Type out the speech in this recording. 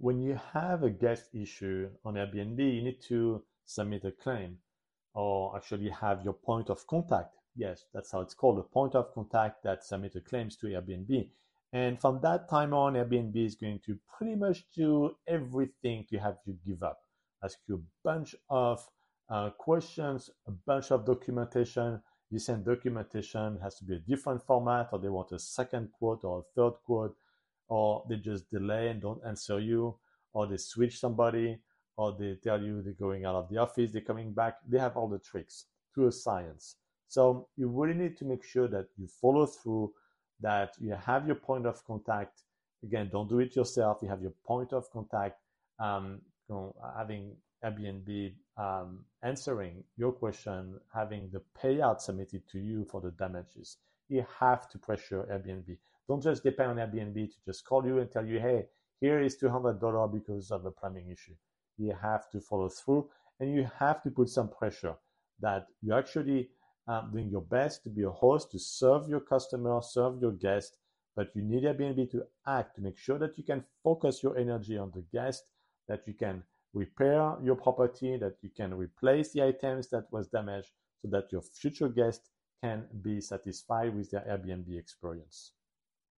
when you have a guest issue on Airbnb, you need to submit a claim or actually have your point of contact. Yes, that's how it's called a point of contact that submitted claims to Airbnb. And from that time on, Airbnb is going to pretty much do everything to have you give up. Ask you a bunch of uh, questions, a bunch of documentation. You send documentation has to be a different format, or they want a second quote or a third quote, or they just delay and don't answer you, or they switch somebody, or they tell you they're going out of the office, they're coming back. They have all the tricks to a science. So you really need to make sure that you follow through, that you have your point of contact. Again, don't do it yourself. You have your point of contact, um, having Airbnb um, answering your question, having the payout submitted to you for the damages. You have to pressure Airbnb. Don't just depend on Airbnb to just call you and tell you, hey, here is $200 because of a plumbing issue. You have to follow through and you have to put some pressure that you're actually um, doing your best to be a host, to serve your customer, serve your guest, but you need Airbnb to act to make sure that you can focus your energy on the guest, that you can repair your property, that you can replace the items that was damaged so that your future guests can be satisfied with their Airbnb experience.